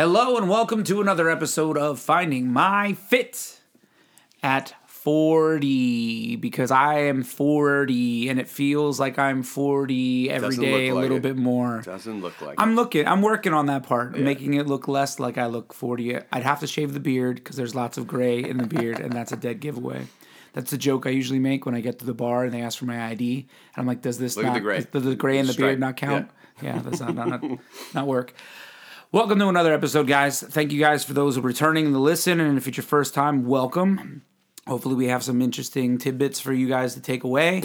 Hello and welcome to another episode of Finding My Fit at 40 because I am 40 and it feels like I'm 40 every Doesn't day look a like little it. bit more. Doesn't look like I'm looking, I'm working on that part, making it look less like I look 40. I'd have to shave the beard because there's lots of gray in the beard and that's a dead giveaway. That's the joke I usually make when I get to the bar and they ask for my ID. And I'm like, does this Look at not, the gray. does the gray in the Stripe. beard not count? Yeah, that's not, not, not work. Welcome to another episode, guys. Thank you guys for those who are returning to listen. And if it's your first time, welcome. Hopefully, we have some interesting tidbits for you guys to take away.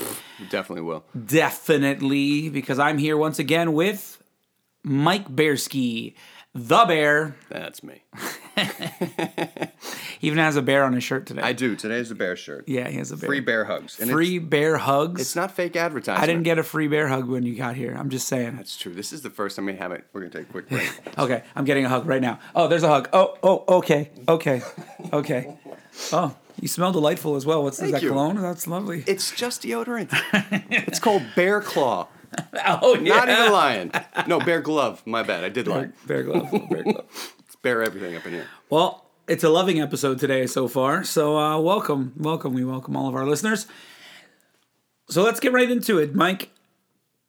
Definitely will. Definitely, because I'm here once again with Mike Bearski, the bear. That's me. He even has a bear on his shirt today. I do. Today is a bear shirt. yeah, he has a bear. Free bear hugs. And Free bear hugs. It's, not fake advertising. I didn't get a free bear hug when you got here. I'm just saying. That's true. This is the first time we have it. We're gonna take a quick break. Okay, I'm getting a hug right now. Oh, there's a hug. Oh, oh, okay, okay, okay. Oh, you smell delightful as well. What's is Thank that you. cologne? That's lovely. it's just deodorant. it's called Bear Claw. oh, yeah. Not even lying. No, Bear Glove. My bad. I did lie. Bear glove. Bear glove. It's bear everything up in here. Well, it's a loving episode today so far. So uh, welcome, welcome. We welcome all of our listeners. So let's get right into it, Mike.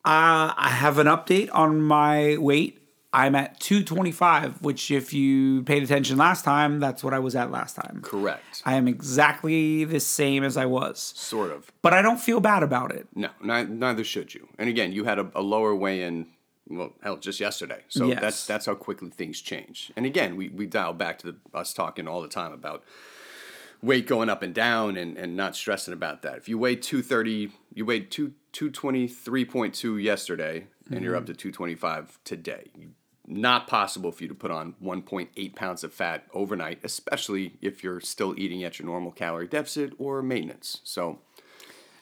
Uh, I have an update on my weight. I'm at 225, which, if you paid attention last time, that's what I was at last time. Correct. I am exactly the same as I was, Sort of. but I don't feel bad about it. No, ni- neither should you. And again, you had a, a lower weigh-in. Well, hell, just yesterday. So Yes. that's that's how quickly things change. And again, we we dial back to the, us talking all the time about weight going up and down and, and not stressing about that. If you weigh 230, you weighed two 223.2 yesterday and you're up mm-hmm. to 225 today. Not possible for you to put on 1.8 pounds of fat overnight, especially if you're still eating at your normal calorie deficit or maintenance. So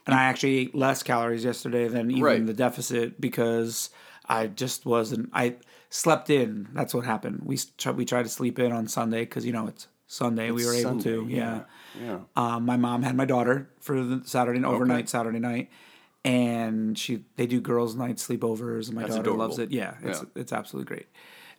And I actually ate less calories yesterday than even Right. the deficit because I just wasn't. I slept in. That's what happened. We we tried to sleep in on Sunday because you know it's Sunday. we were able to. Sunday, Yeah. yeah. Um, my mom had my daughter for the Saturday overnight Saturday night, and she they do girls' night sleepovers, and my That's daughter loves it. Yeah, it's Yeah. it's absolutely great,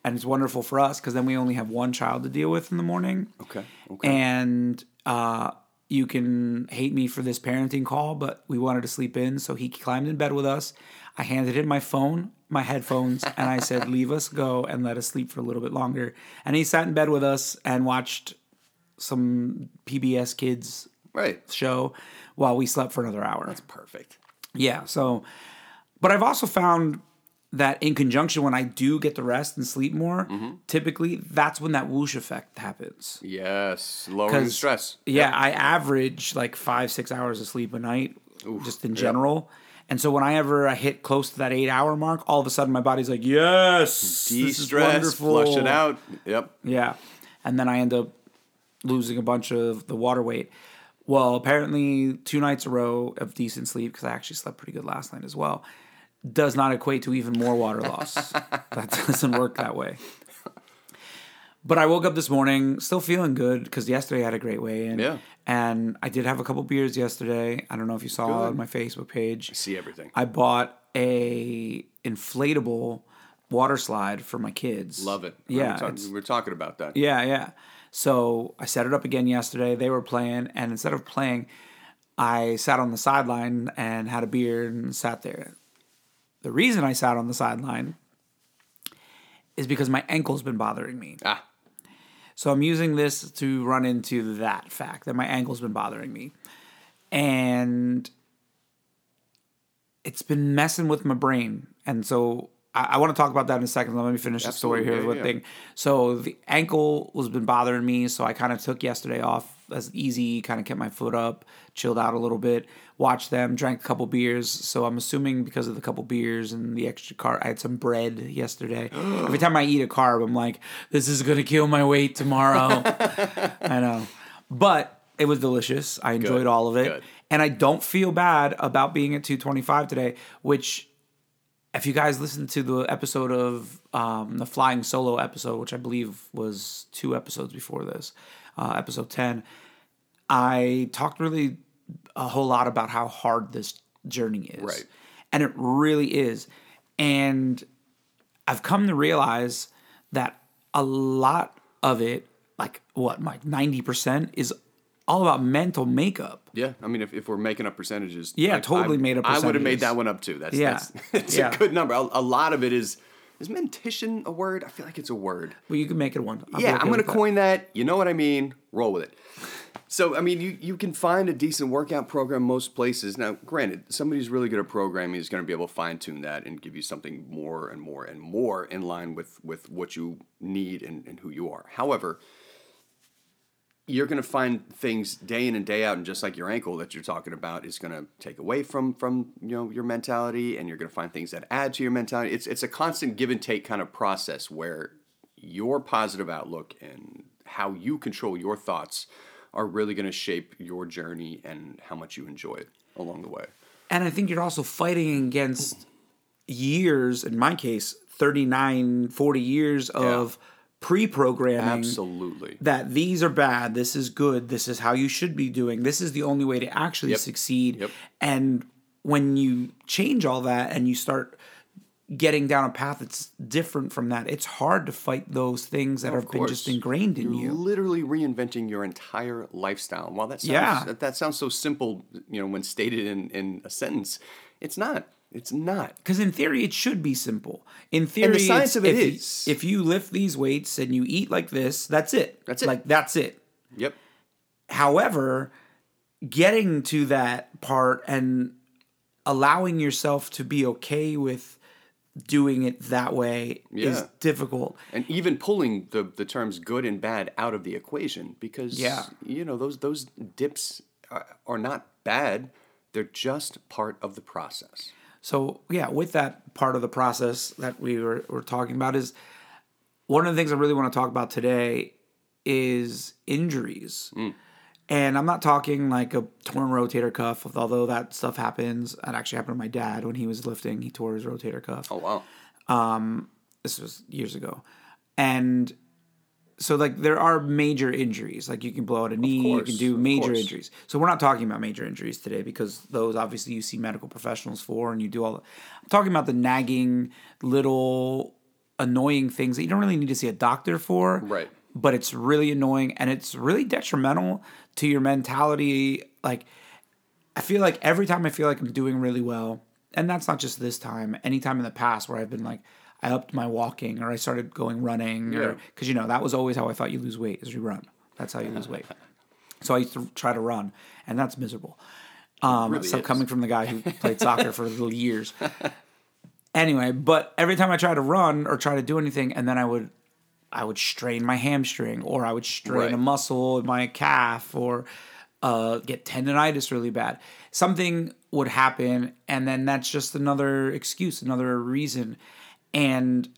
and it's wonderful for us because then we only have one child to deal with in the morning. Okay. Okay. And uh, you can hate me for this parenting call, but we wanted to sleep in, so he climbed in bed with us. I handed him my phone, my headphones, and I said, "Leave us go and let us sleep for a little bit longer." And he sat in bed with us and watched some PBS Kids right. show while we slept for another hour. That's perfect. Yeah. So, but I've also found that in conjunction when I do get to rest and sleep more, mm-hmm. typically that's when that whoosh effect happens. Yes. Lowering stress. Yeah, I average like five, six hours of sleep a night, just in general. And so whenever I ever hit close to that eight hour mark, all of a sudden my body's like, yes, De-stress, flush it out. Yep. Yeah. And then I end up losing a bunch of the water weight. Well, apparently, two nights a row of decent sleep, because I actually slept pretty good last night as well, does not equate to even more water loss. that doesn't work that way. But I woke up this morning still feeling good because yesterday I had a great weigh in. Yeah. And I did have a couple beers yesterday. I don't know if you saw Good. on my Facebook page. See everything. I bought a inflatable water slide for my kids. Love it. Yeah. We're, talk- it's- we're talking about that. yeah, yeah. So I set it up again yesterday. They were playing, and instead of playing, I sat on the sideline and had a beer and sat there. The reason I sat on the sideline is because my ankle's been bothering me. Ah. So I'm using this to run into that fact that my ankle's been bothering me. And it's been messing with my brain. And so I, I want to talk about that in a second. Let me finish the story here. Yeah, with yeah. thing. So the ankle was been bothering me. So I kind of took yesterday off as easy, kind of kept my foot up, chilled out a little bit, watched them, drank a couple beers. So I'm assuming because of the couple beers and the extra carb, I had some bread yesterday. Every time I eat a carb, I'm like, this is going to kill my weight tomorrow. I know. But it was delicious. I enjoyed Good. all of it. Good. And I don't feel bad about being at 225 today, which if you guys listened to the episode of um, the flying solo episode, which I believe was two episodes before this, uh, episode 10, I talked really a whole lot about how hard this journey is. Right. And it really is. And I've come to realize that a lot of it, like what, like ninety percent, is all about mental makeup. Yeah, I mean, if, if we're making up percentages, Yeah, I- totally I, made up I would have made that one up too. That's Yeah. that's, that's Yeah. a good number. A, a lot of it is is mentition a word? I feel like it's a word. But you can make it one. I'll yeah, okay I'm gonna with that. coin that. You know what I mean? Roll with it. So I mean, you you can find a decent workout program most places. Now, granted, somebody who's really good at programming is going to be able to fine tune that and give you something more and more and more in line with with what you need and, and who you are. However, you're going to find things day in and day out and just like your ankle that you're talking about is going to take away from from you know your mentality and you're going to find things that add to your mentality. It's it's a constant give and take kind of process where your positive outlook and how you control your thoughts are really going to shape your journey and how much you enjoy it along the way. And I think you're also fighting against years, in my case, 39, 40 years of pre-programming. absolutely that these are bad, this is good, this is how you should be doing, this is the only way to actually Yep. succeed. Yep. And when you change all that and you start getting down a path that's different from that, it's hard to fight those things that have been just ingrained in You're you. literally reinventing your entire lifestyle. While that sounds, Yeah. that, that sounds so simple, you know, when stated in, in a sentence, it's not. It's not. Because in theory, it should be simple. In theory, the science of it if, you- is. if you lift these weights and you eat like this, that's it. That's it. Like that's it. Yep. However, getting to that part and allowing yourself to be okay with doing it that way is difficult. And even pulling the, the terms good and bad out of the equation because Yeah. you know those those dips are, are not bad. They're just part of the process. So yeah, with that part of the process that we were, were talking about is one of the things I really want to talk about today is injuries. Mm. And I'm not talking like a torn rotator cuff, although that stuff happens. It actually happened to my dad when he was lifting. He tore his rotator cuff. Oh wow. Um, this was years ago. And so like there are major injuries. Like you can blow out a knee, you can do major injuries. So we're not talking about major injuries today because those obviously you see medical professionals for and you do all the I'm talking about the nagging little annoying things that you don't really need to see a doctor for. Right. But it's really annoying and it's really detrimental to your mentality. Like I feel like every time I feel like I'm doing really well, and that's not just this time, anytime in the past where I've been like, I upped my walking or I started going running, Yeah. or because you know that was always how I thought you lose weight is you run. That's how you lose weight. So I used to try to run, and that's miserable. Um, really so is. coming from the guy who played soccer for little years. Anyway, but every time I tried to run or try to do anything, and then I would, I would strain my hamstring, or I would strain Right. a muscle in my calf, or uh, get tendonitis really bad. Something would happen, and then that's just another excuse, another reason. And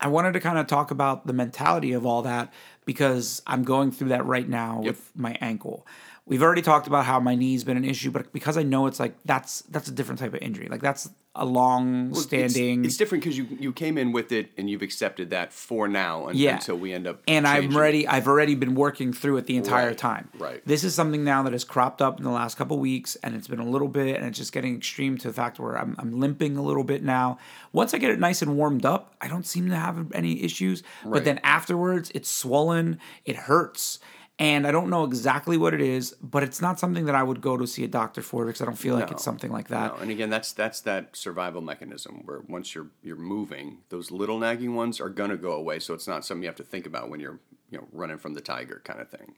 I wanted to kind of talk about the mentality of all that because I'm going through that right now with my ankle. We've already talked about how my knee's been an issue, but because I know it's like that's that's a different type of injury. Like that's a long It's- standing It's, different because you you came in with it and you've accepted that for now Yeah. until we end up. and I'm ready. I've already been working through it the entire Right, time. right. This is something now that has cropped up in the last couple weeks, and it's been a little bit, and it's just getting extreme to the fact where I'm, I'm limping a little bit now. Once I get it nice and warmed up, I don't seem to have any issues. But then afterwards, it's swollen. It hurts. And I don't know exactly what it is, but it's not something that I would go to see a doctor for because I don't feel like No, it's something like that. No, and again, that's that's that survival mechanism where once you're you're moving, those little nagging ones are gonna go away. So it's not something you have to think about when you're you know running from the tiger kind of thing.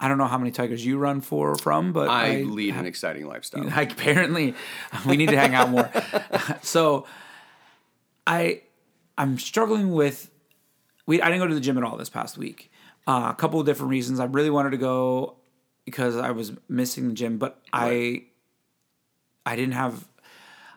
I don't know how many tigers you run for from, but I, I lead an exciting lifestyle. like apparently we need to hang out more so i i'm struggling with we i didn't go to the gym at all this past week uh, a couple of different reasons i really wanted to go because i was missing the gym but i i didn't have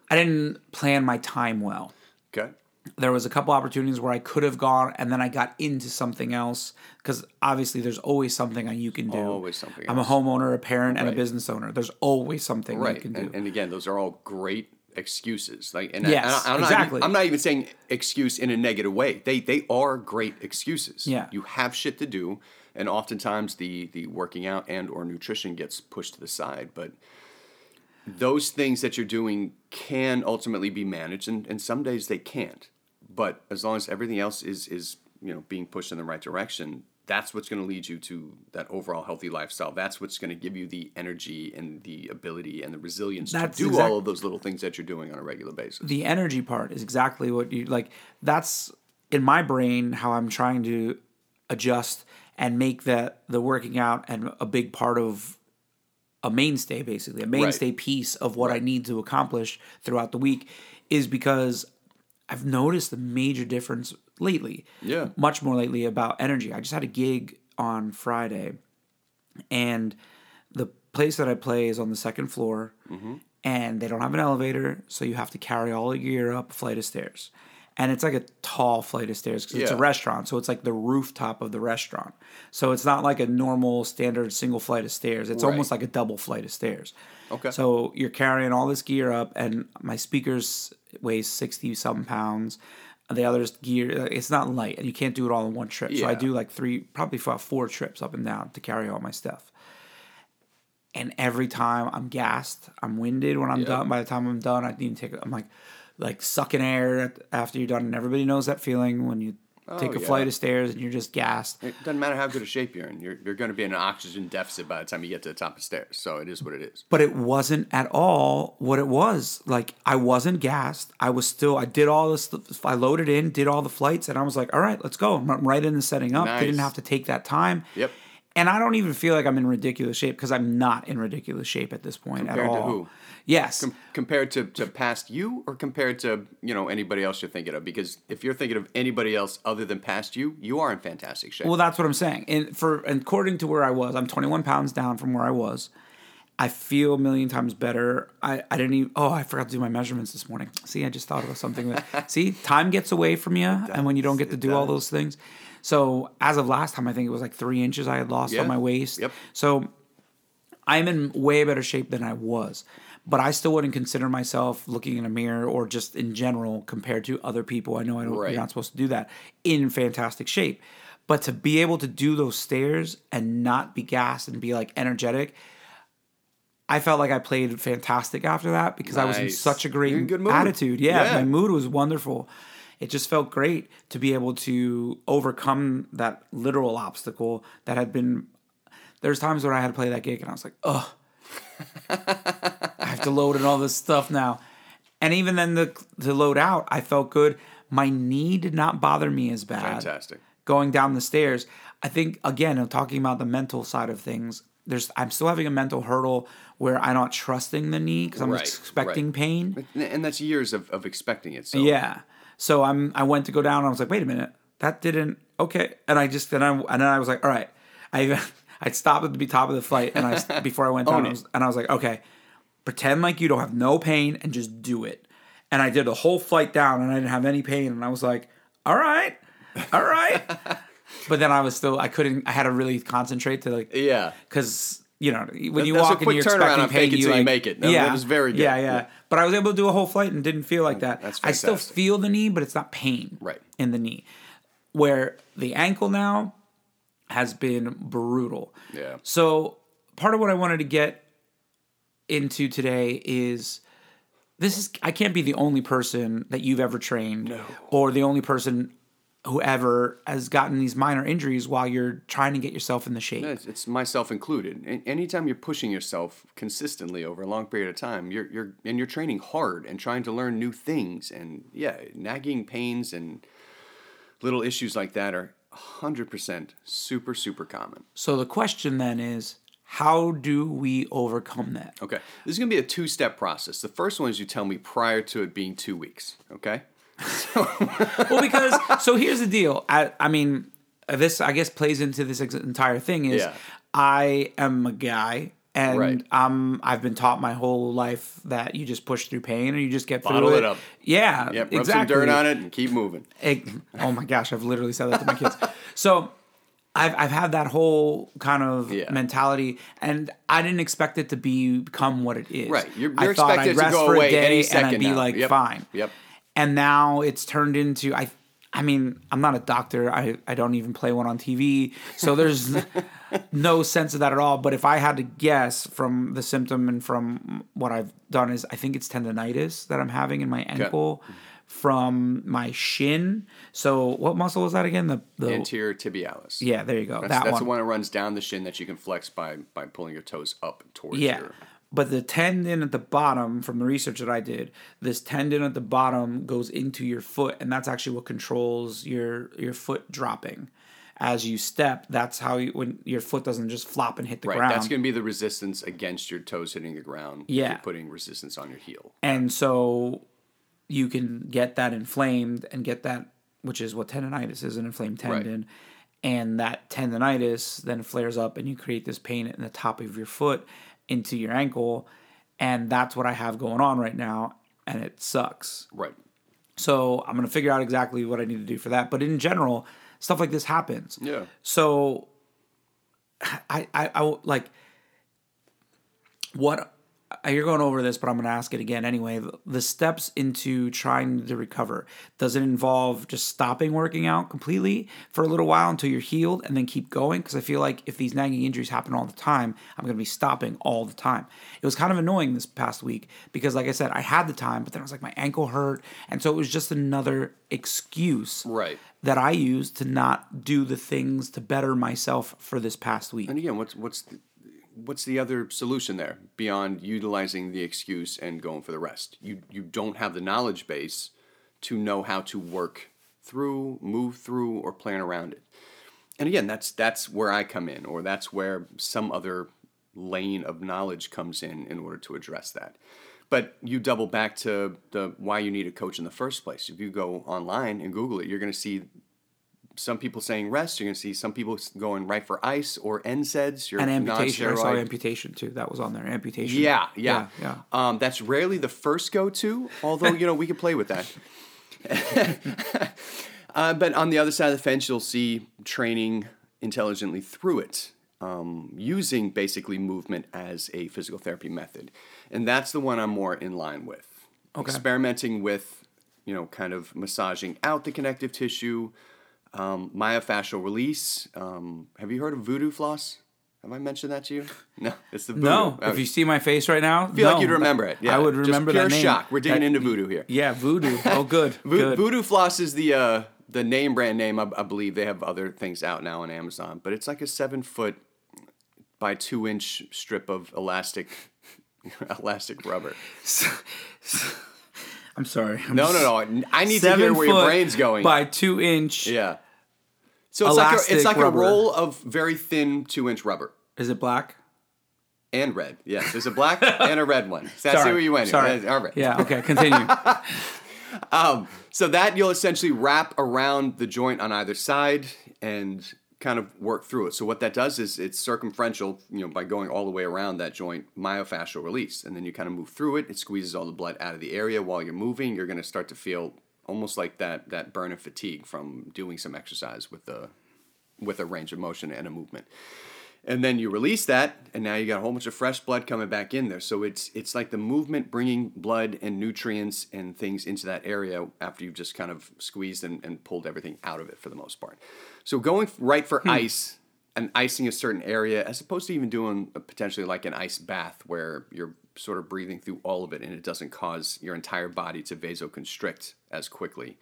i didn't plan my time well Okay. there was a couple opportunities where I could have gone and then I got into something else because obviously there's always something you can do. Always something I'm a homeowner, a parent, and a business owner. There's always something you Right. can do. And, and again, those are all great excuses. Like, and Yes, I, am exactly. Not, I'm not even saying excuse in a negative way. They they are great excuses. Yeah. You have shit to do, and oftentimes the the working out and or nutrition gets pushed to the side, but those things that you're doing can ultimately be managed and, and some days they can't but as long as everything else is is you know being pushed in the right direction, that's what's going to lead you to that overall healthy lifestyle. That's what's going to give you the energy and the ability and the resilience That's to do exact- all of those little things that you're doing on a regular basis. the energy part is exactly what you like that's in my brain how i'm trying to adjust and make that the working out and a big part of a mainstay basically a mainstay piece of what i need to accomplish throughout the week is because i've noticed the major difference lately Yeah. much more lately about energy i just had a gig on friday and the place that I play is on the second floor, mm-hmm. and they don't have an elevator, so you have to carry all your gear up a flight of stairs. And it's like a tall flight of stairs because it's a restaurant, so it's like the rooftop of the restaurant. So it's not like a normal standard single flight of stairs. It's Right. almost like a double flight of stairs. Okay. So you're carrying all this gear up, and my speakers weigh sixty something pounds. The other's gear, uh, it's not light, and you can't do it all in one trip. So I do like three, probably about four trips up and down to carry all my stuff. And every time I'm gassed, I'm winded when I'm Yeah. done. By the time I'm done, I need to take. I'm like, like sucking air after you're done, and everybody knows that feeling when you Oh, take a Oh, yeah. flight of stairs and you're just gassed. It doesn't matter how good a shape you're in. You're, you're going to be in an oxygen deficit by the time you get to the top of stairs. So it is what it is. but it wasn't at all what it was. Like I wasn't gassed. I was still. I did all this. I loaded in, did all the flights, and I was like, "All right, let's go." I'm right in the setting up. Didn't have to take that time. Yep. And I don't even feel like I'm in ridiculous shape because I'm not in ridiculous shape at this point Compared at to all. who? Yes. compared to, to past you or compared to you know anybody else you're thinking of because if you're thinking of anybody else other than past you you are in fantastic shape Well, that's what I'm saying. And for according to where I was, I'm 21 pounds down from where I was. I feel a million times better. I, I didn't even. Oh, I forgot to do my measurements this morning. See, I just thought of something that. see, time gets away from you, and when you don't get to do all those things. So as of last time, I think it was like three inches I had lost Yeah. on my waist. Yep. So I'm in way better shape than I was. But I still wouldn't consider myself looking in a mirror or just in general compared to other people. I know I don't, Right. you're not supposed to do that in fantastic shape. But to be able to do those stairs and not be gassed and be like energetic, I felt like I played fantastic after that because I was in such a great good mood. attitude. Yeah, Yeah. my mood was wonderful. It just felt great to be able to overcome that literal obstacle that had been. There's times where I had to play that gig and I was like, ugh, I have to load in all this stuff now. And even then, the to load out, I felt good. My knee did not bother me as bad fantastic going down the stairs. I think again, I'm talking about the mental side of things. There's I'm still having a mental hurdle where I'm not trusting the knee because I'm Right, expecting right. pain. and and that's years of, of expecting it so Yeah. So I'm I went to go down and I was like, wait a minute, that didn't okay. And I just then I and then I was like, all right. I I stopped at the top of the flight and I before I went down I was, and I was like, okay, pretend like you don't have no pain and just do it. And I did the whole flight down and I didn't have any pain and I was like, all right, all right. but then I was still I couldn't I had to really concentrate to like yeah because you know when you that's walk and quick you're turnaround expecting on fake it you till you make it. No, yeah, that was very good. Yeah, yeah, Yeah. But I was able to do a whole flight and didn't feel like that. That's I still feel the knee, but it's not pain. Right. in the knee. Where the ankle now has been brutal. Yeah. So part of what I wanted to get into today is this is I can't be the only person that you've ever trained or the only person who ever has gotten these minor injuries while you're trying to get yourself in the shape. It's, it's myself included. Anytime you're pushing yourself consistently over a long period of time, you're you're and you're training hard and trying to learn new things. And yeah, nagging pains and little issues like that are hundred percent super super common. So the question then is how do we overcome that? Okay, this is gonna be a two step process. The first one is you tell me prior to it being two weeks. Okay. well, because so here's the deal. I I mean, this I guess plays into this ex- entire thing is Yeah. I am a guy. And Right. um, I've been taught my whole life that you just push through pain or you just get Bottle through it up. Yeah, Yep. Rub exactly. some dirt on it and keep moving. It- oh my gosh, I've literally said that to my kids. So I've I've had that whole kind of Yeah. mentality, and I didn't expect it to be become what it is. Right. You're- I you're thought expected I'd to rest go for a day any and I'd be now. like Yep. fine. Yep. And now it's turned into I. I mean, I'm not a doctor. I, I don't even play one on TV. So there's no sense of that at all. But if I had to guess from the symptom and from what I've done is I think it's tendonitis that I'm having in my ankle from my shin. So what muscle is that again? The the Anterior tibialis. yeah, there you go. That's, that that's one. the one that runs down the shin that you can flex by by pulling your toes up towards Yeah. your But the tendon at the bottom, from the research that I did, this tendon at the bottom goes into your foot, and that's actually what controls your your foot dropping. As you step, that's how you, when your foot doesn't just flop and hit the Right, ground. that's going to be the resistance against your toes hitting the ground. Yeah. you're putting resistance on your heel. and so you can get that inflamed and get that, which is what tendonitis is, an inflamed tendon. And that tendonitis then flares up, and you create this pain in the top of your foot into your ankle. And that's what I have going on right now, and it sucks. Right. So I'm gonna figure out exactly what I need to do for that. But in general, stuff like this happens. Yeah. So I I, I will- like what you're going over this, but I'm gonna ask it again anyway. The steps into trying to recover does it involve just stopping working out completely for a little while until you're healed and then keep going? Because I feel like if these nagging injuries happen all the time, I'm gonna be stopping all the time. It was kind of annoying this past week because, like I said, I had the time, but then I was like my ankle hurt, and so it was just another excuse Right. that I used to not do the things to better myself for this past week. And again, what's what's the, what's the other solution there beyond utilizing the excuse and going for the rest? You you don't have the knowledge base to know how to work through, move through, or plan around it. And again, that's that's where I come in, or that's where some other lane of knowledge comes in in order to address that. But you double back to the why you need a coach in the first place. If you go online and Google it, you're going to see some people saying rest. You're going to see some people going right for ice or NSAIDs. Your and amputation. I saw amputation too. That was on there. Amputation. Yeah, yeah, yeah. Um, that's rarely the first go-to. Although you know we can play with that. uh, but on the other side of the fence, you'll see training intelligently through it, um, using basically movement as a physical therapy method, and that's the one I'm more in line with. Okay. Experimenting with, you know, kind of massaging out the connective tissue, um, myofascial release. Um, have you heard of voodoo floss? Have I mentioned that to you? No, it's the voodoo. No, if you see my face right now, I feel no, like you'd remember it. Yeah, I would Just remember pure that name. shock. We're digging That- into voodoo here. Yeah, voodoo. Oh, good. Vo- good. Voodoo floss is the uh, the name brand name. I, I believe they have other things out now on Amazon, but it's like a seven foot by two inch strip of elastic elastic rubber. I'm sorry. I'm No, no, no. I need to hear where your brain's going. By two inch. yeah. So it's like a, it's like rubber. a roll of very thin two inch rubber. Is it black? And red. Yes, there's a black and a red one. So that's Sorry. where you went. Sorry. All right. Yeah. Okay. Continue. Um, so that you'll essentially wrap around the joint on either side and kind of work through it. So what that does is it's circumferential, you know, by going all the way around that joint, myofascial release, and then you kind of move through it. It squeezes all the blood out of the area while you're moving. You're going to start to feel almost like that that burn of fatigue from doing some exercise with the with a range of motion and a movement. And then you release that, and now you got a whole bunch of fresh blood coming back in there. So it's it's like the movement bringing blood and nutrients and things into that area after you've just kind of squeezed and, and pulled everything out of it for the most part. So going right for hmm. ice and icing a certain area, as opposed to even doing a, potentially like an ice bath where you're sort of breathing through all of it and it doesn't cause your entire body to vasoconstrict as quickly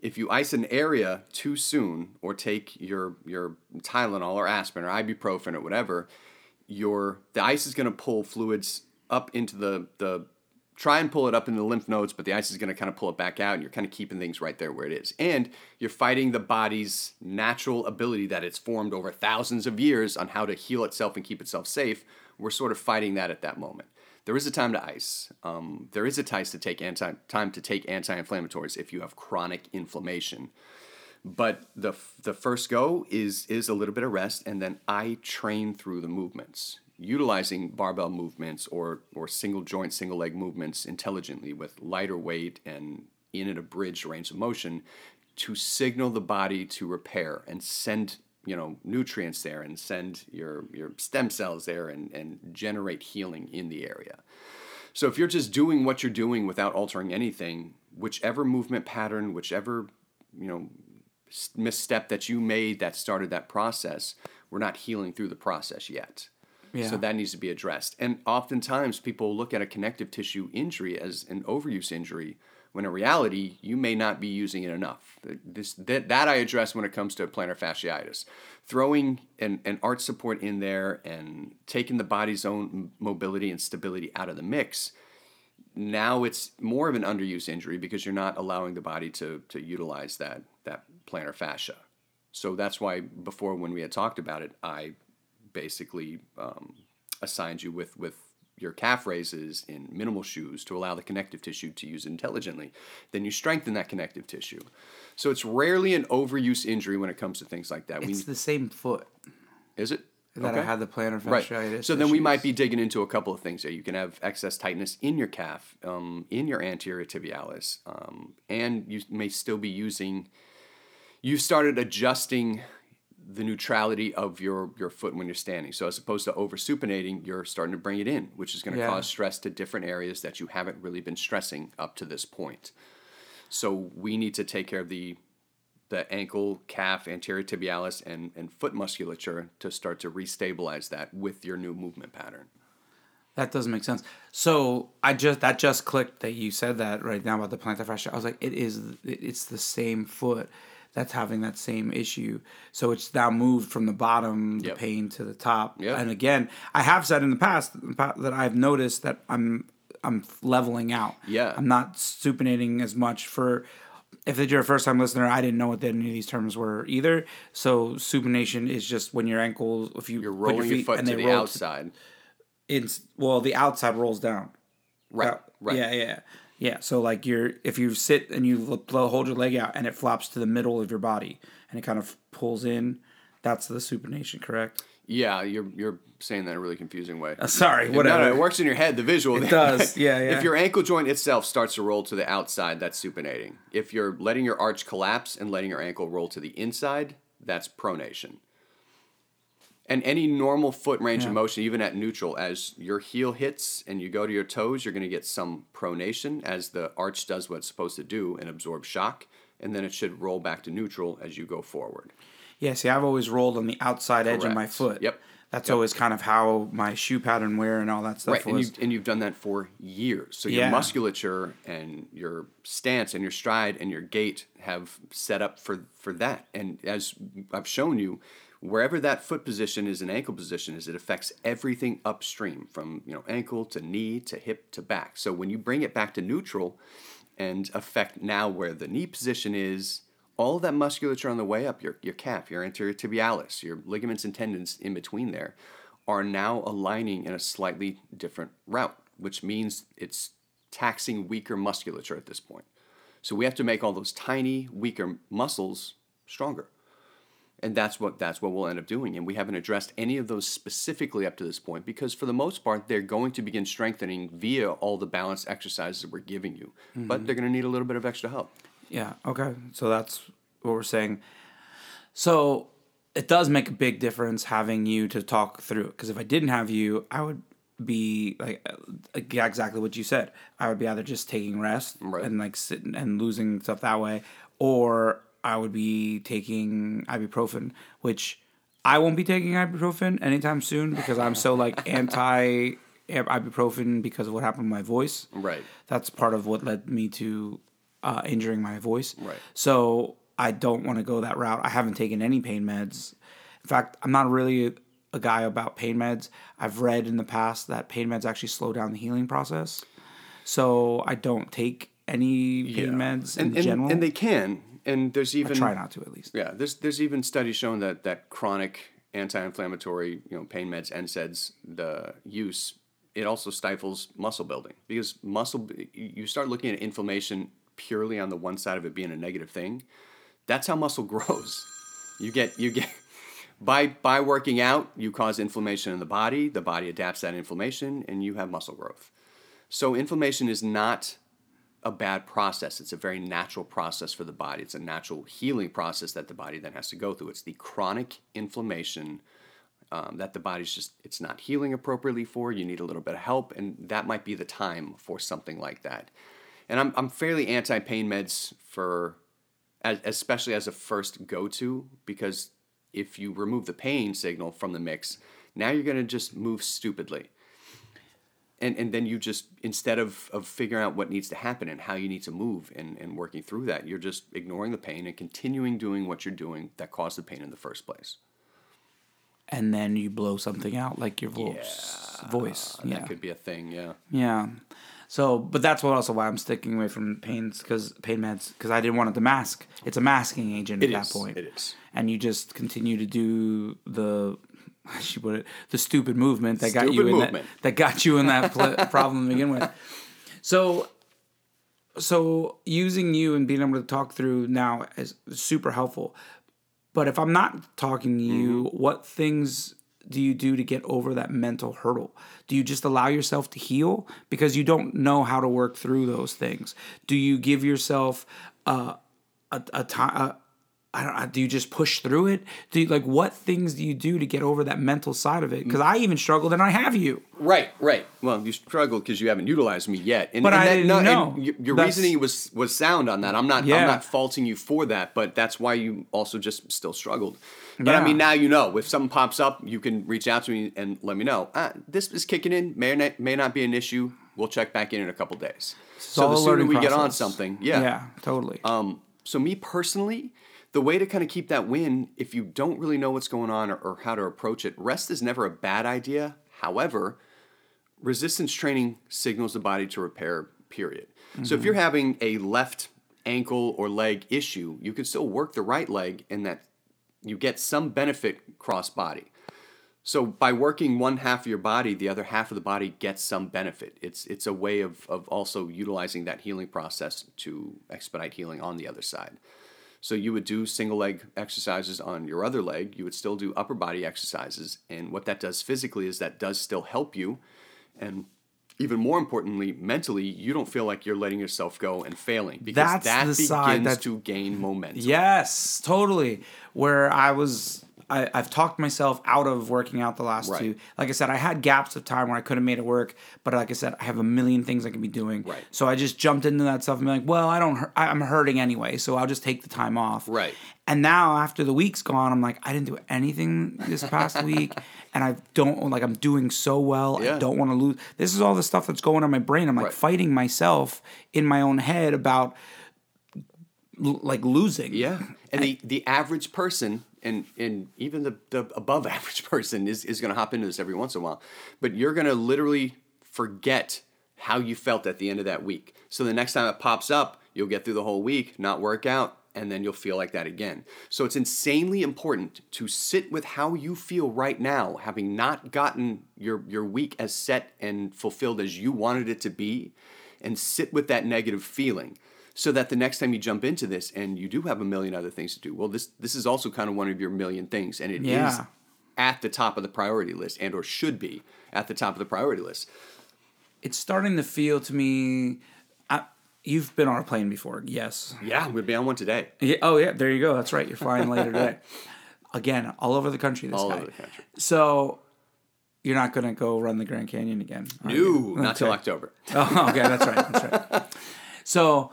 if you ice an area too soon or take your your Tylenol or aspirin or ibuprofen or whatever, your the ice is going to pull fluids up into the the try and pull it up in the lymph nodes, but the ice is going to kind of pull it back out, and you're kind of keeping things right there where it is. And you're fighting the body's natural ability that it's formed over thousands of years on how to heal itself and keep itself safe. We're sort of fighting that at that moment. There is a time to ice. Um, there is a time to take anti time to take anti-inflammatories if you have chronic inflammation. But the the first go is is a little bit of rest, and then I train through the movements, utilizing barbell movements or or single joint, single leg movements intelligently with lighter weight and in an abridged range of motion to signal the body to repair and send you know nutrients there and send your your stem cells there and and generate healing in the area. So if you're just doing what you're doing without altering anything, whichever movement pattern, whichever you know misstep that you made that started that process, we're not healing through the process yet. Yeah. So that needs to be addressed. And oftentimes people look at a connective tissue injury as an overuse injury when in reality you may not be using it enough. This that, that I address when it comes to plantar fasciitis. Throwing an, an arch support in there and taking the body's own mobility and stability out of the mix, now it's more of an underuse injury because you're not allowing the body to to utilize that that plantar fascia. So that's why before when we had talked about it, I basically um, assigned you with with your calf raises in minimal shoes to allow the connective tissue to use intelligently. Then you strengthen that connective tissue. So it's rarely an overuse injury when it comes to things like that. It's we, the same foot. Is it? That okay. I had the plantar fasciitis. Right. So then we might be digging into a couple of things here. You can have excess tightness in your calf, um, in your anterior tibialis, um, and you may still be using. You started adjusting the neutrality of your your foot when you're standing. So as opposed to over supinating, you're starting to bring it in, which is going to yeah. cause stress to different areas that you haven't really been stressing up to this point. So we need to take care of the the ankle, calf, anterior tibialis, and, and foot musculature to start to restabilize that with your new movement pattern. That doesn't make sense. So I just that just clicked that you said that right now about the plantar fascia. I was like, it is it's the same foot that's having that same issue. So it's now moved from the bottom, the yep. pain to the top. Yep. And again, I have said in the past that I've noticed that I'm I'm leveling out. Yeah. I'm not supinating as much for if you're a first time listener, I didn't know what any of these terms were either. So supination is just when your ankles, if you you're rolling your, your foot and to the outside. To, it's well, the outside rolls down. Right. Uh, right. Yeah. Yeah. Yeah, so like you're if you sit and you hold your leg out and it flops to the middle of your body and it kind of pulls in, that's the supination, correct? Yeah, you're you're saying that in a really confusing way. Uh, sorry, whatever. No, no, it works in your head. The visual. It does. Yeah, yeah. If your ankle joint itself starts to roll to the outside, that's supinating. If you're letting your arch collapse and letting your ankle roll to the inside, that's pronation. And any normal foot range yeah. of motion, even at neutral, as your heel hits and you go to your toes, you're going to get some pronation as the arch does what it's supposed to do and absorb shock. And then it should roll back to neutral as you go forward. Yeah, see, I've always rolled on the outside Correct. edge of my foot. Yep. That's yep. always kind of how my shoe pattern wear and all that stuff right. was. And you've, and you've done that for years. So your yeah. musculature and your stance and your stride and your gait have set up for, for that. And as I've shown you, wherever that foot position is an ankle position is it affects everything upstream from you know ankle to knee to hip to back. So when you bring it back to neutral and affect now where the knee position is all that musculature on the way up your, your calf your anterior tibialis your ligaments and tendons in between there are now aligning in a slightly different route which means it's taxing weaker musculature at this point. So we have to make all those tiny weaker muscles stronger and that's what that's what we'll end up doing. And we haven't addressed any of those specifically up to this point because for the most part they're going to begin strengthening via all the balance exercises that we're giving you. Mm-hmm. but they're going to need a little bit of extra help. Yeah okay. So that's what we're saying. So it does make a big difference having you to talk through it because if i didn't have you i would be like exactly what you said. I would be either just taking rest right. and like sitting and losing stuff that way or I would be taking ibuprofen, which I won't be taking ibuprofen anytime soon because I'm so like anti ibuprofen because of what happened to my voice. Right. That's part of what led me to uh, injuring my voice. Right. So I don't want to go that route. I haven't taken any pain meds. In fact, I'm not really a guy about pain meds. I've read in the past that pain meds actually slow down the healing process. So I don't take any pain yeah. meds in and, and, general. And they can and there's even I try not to at least. Yeah, there's there's even studies showing that that chronic anti-inflammatory, you know, pain meds, NSAIDs, the use it also stifles muscle building because muscle you start looking at inflammation purely on the one side of it being a negative thing. That's how muscle grows. You get you get by by working out, you cause inflammation in the body, the body adapts that inflammation and you have muscle growth. So inflammation is not a bad process. It's a very natural process for the body. It's a natural healing process that the body then has to go through. It's the chronic inflammation um, that the body's just it's not healing appropriately for. You need a little bit of help, and that might be the time for something like that. And I'm I'm fairly anti pain meds for, especially as a first go to because if you remove the pain signal from the mix, now you're going to just move stupidly and and then you just instead of of figuring out what needs to happen and how you need to move and and working through that, you're just ignoring the pain and continuing doing what you're doing that caused the pain in the first place. And then you blow something out like your voice. Voice. That Yeah. could be a thing. Yeah. Yeah. So, but that's what also why I'm sticking away from pains because pain meds because I didn't want it to mask. It's a masking agent It at is. that point. It is. And you just continue to do the. She put it the stupid movement that got you Stupid in that, that got you in that pl- problem to begin with. So, so using you and being able to talk through now is super helpful. But if I'm not talking to you, Mm-hmm. what things do you do to get over that mental hurdle? Do you just allow yourself to heal because you don't know how to work through those things? Do you give yourself uh, a a time? I don't. Do you just push through it? Do you, like what things do you do to get over that mental side of it? Because I even struggled, and I have you. Right, right. Well, you struggled because you haven't utilized me yet. And, But and I didn't and know. your your That's- reasoning was was sound on that. I'm not Yeah. I'm not faulting you for that, but that's why you also just still struggled. But Yeah. I mean, now you know. If something pops up, you can reach out to me and let me know. Ah, this is kicking in. May or not, may not be an issue. We'll check back in in a couple days. So all the sooner we get on something, yeah. Yeah, totally. Um, so me personally, the way to kind of keep that win, if you don't really know what's going on or, or how to approach it, rest is never a bad idea. However, resistance training signals the body to repair, period. So if mm-hmm. you're having a left ankle or leg issue, you can still work the right leg and that you get some benefit cross body. So by working one half of your body, the other half of the body gets some benefit. It's it's a way of, of also utilizing that healing process to expedite healing on the other side. So you would do single leg exercises on your other leg. You would still do upper body exercises, and what that does physically is that does still help you, and even more importantly, mentally, you don't feel like you're letting yourself go and failing because That's that begins to gain momentum. Yes, totally. Where I was, I, I've talked myself out of working out the last Right. two. Like I said, I had gaps of time where I could have made it work, but like I said, I have a million things I can be doing. Right. So I just jumped into that stuff and be like, well, I don't, I'm hurting anyway, so I'll just take the time off. Right. And now after the week's gone, I'm like, I didn't do anything this past week, and I don't like I'm doing so well. I don't want to lose. This is all the stuff that's going on in my brain. I'm like Right. fighting myself in my own head about like losing. Yeah, and the the average person, and and even the the above average person is is going to hop into this every once in a while, but you're going to literally forget how you felt at the end of that week. So the next time it pops up, you'll get through the whole week, not work out, and then you'll feel like that again. So it's insanely important to sit with how you feel right now, having not gotten your your week as set and fulfilled as you wanted it to be, and sit with that negative feeling so that the next time you jump into this and you do have a million other things to do well this this is also kind of one of your million things and it is Yeah. at the top of the priority list and or should be at the top of the priority list It's starting to feel to me. I, you've been on a plane before, yes. yeah gonna be on one today Yeah, oh yeah, there you go. That's right. You're flying later today. Again, all over the country. This all guy. over the country So you're not gonna go run the Grand Canyon again? no you? not till october Oh, okay, that's right. That's right. So,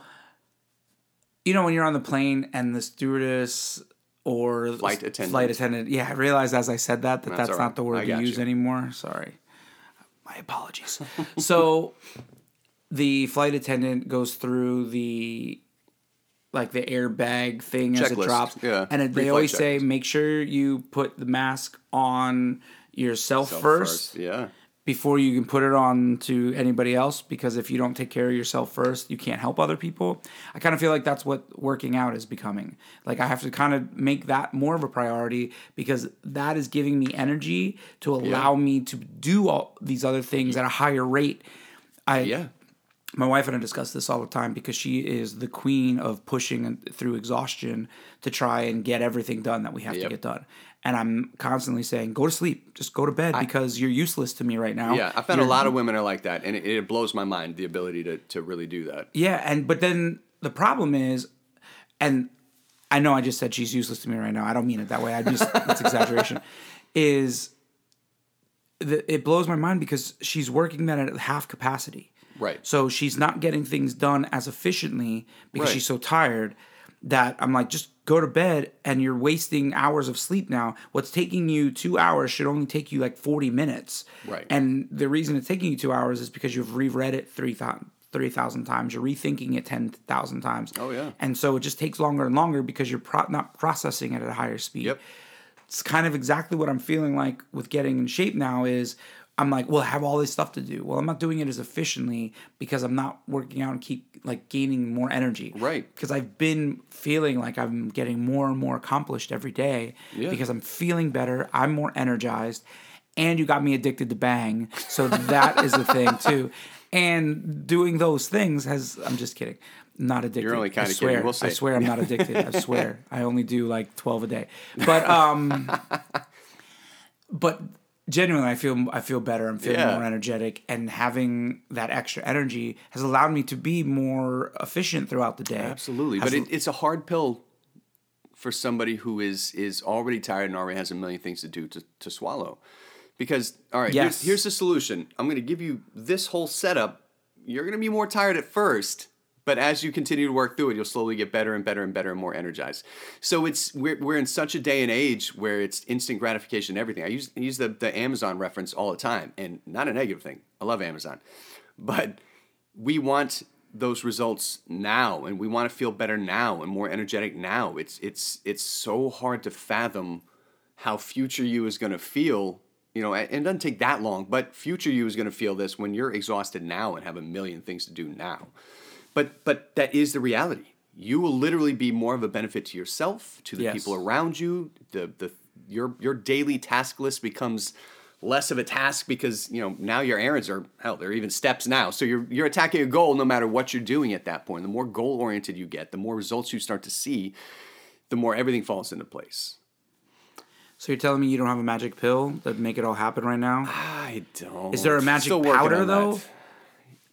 you know, when you're on the plane and the stewardess or Flight attendant. flight attendant, yeah, I realized as I said that that that's, all not right. the word you use you. anymore. Sorry, my apologies. so, the flight attendant goes through the like the airbag thing as it drops, yeah. and it, they always say make sure you put the mask on yourself So first yeah before you can put it on to anybody else because if you don't take care of yourself first you can't help other people. I kind of feel like that's what working out is becoming. Like i have to kind of make that more of a priority because that is giving me energy to allow me to do all these other things at a higher rate. I yeah. My wife and I discuss this all the time because she is the queen of pushing through exhaustion to try and get everything done that we have to get done. And I'm constantly saying, go to sleep, just go to bed because you're useless to me right now. yeah i found a You're- lot of women are like that and it, it blows my mind the ability to, to really do that Yeah, and but then the problem is, and I know I just said she's useless to me right now. I don't mean it that way. I just it's exaggeration. Is the, it blows my mind because she's working that at half capacity. Right. So she's not getting things done as efficiently because Right. she's so tired. That I'm like, just go to bed and you're wasting hours of sleep now. What's taking you two hours should only take you like 40 minutes. Right. And the reason it's taking you two hours is because you've reread it 3,000 3,000 times. You're rethinking it 10,000 times. Oh, yeah. And so it just takes longer and longer because you're pro- not processing it at a higher speed. Yep. It's kind of exactly what I'm feeling like with getting in shape now is I'm like, well, I have all this stuff to do. Well, I'm not doing it as efficiently because I'm not working out and keep like gaining more energy. Right. Because I've been feeling like I'm getting more and more accomplished every day Yeah. because I'm feeling better. I'm more energized. And you got me addicted to bang. So that is a thing too. And doing those things has, I'm just kidding. Not addicted. You're only I kinda kidding. swear. We'll see. I swear I'm not addicted. I swear. I only do like 12 a day. But, um, but genuinely i feel i feel better i'm feeling Yeah. more energetic and having that extra energy has allowed me to be more efficient throughout the day Absolutely, but it, it's a hard pill for somebody who is is already tired and already has a million things to do to, to swallow. Because all right, Yes. here's, here's the solution. I'm going to give you this whole setup. You're going to be more tired at first, but as you continue to work through it, you'll slowly get better and better and better and more energized. So it's we're, we're in such a day and age where it's instant gratification. And everything I use I use the the Amazon reference all the time, and not a negative thing. I love Amazon, but we want those results now and we want to feel better now and more energetic now it's it's it's so hard to fathom how future you is going to feel you know and it doesn't take that long but future you is going to feel this when you're exhausted now and have a million things to do now but but that is the reality. You will literally be more of a benefit to yourself to the Yes. people around you. The the your your daily task list becomes less of a task because you know now your errands are hell they're even steps now. So you're you're attacking a goal no matter what you're doing at that point. The more goal oriented you get the more results you start to see the more everything falls into place. So you're telling me you don't have a magic pill that make it all happen right now? I don't. Is there a magic powder though that.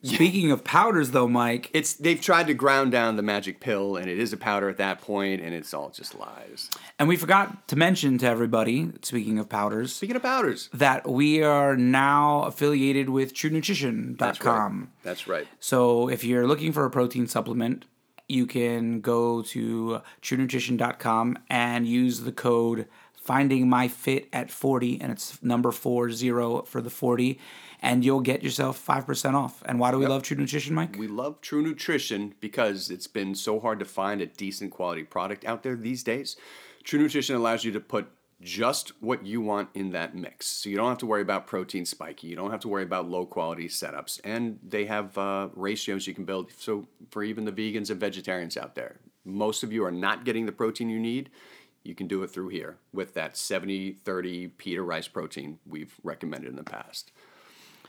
Speaking of powders though mike. It's they've tried to ground down the magic pill and it is a powder at that point and it's all just lies. And we forgot to mention to everybody speaking of powders speaking of powders. that we are now affiliated with truenutrition.com that's right. That's right. So if you're looking for a protein supplement, you can go to truenutrition.com and use the code finding my fit at 40 and it's number 40 for the 40 and you'll get yourself 5% off. And why do we love True Nutrition, Mike? We love True Nutrition because it's been so hard to find a decent quality product out there these days. True Nutrition allows you to put just what you want in that mix. So you don't have to worry about protein spiking. You don't have to worry about low quality setups. And they have uh, ratios you can build. So for even the vegans and vegetarians out there, most of you are not getting the protein you need. You can do it through here with that 70 30 pea to rice protein we've recommended in the past.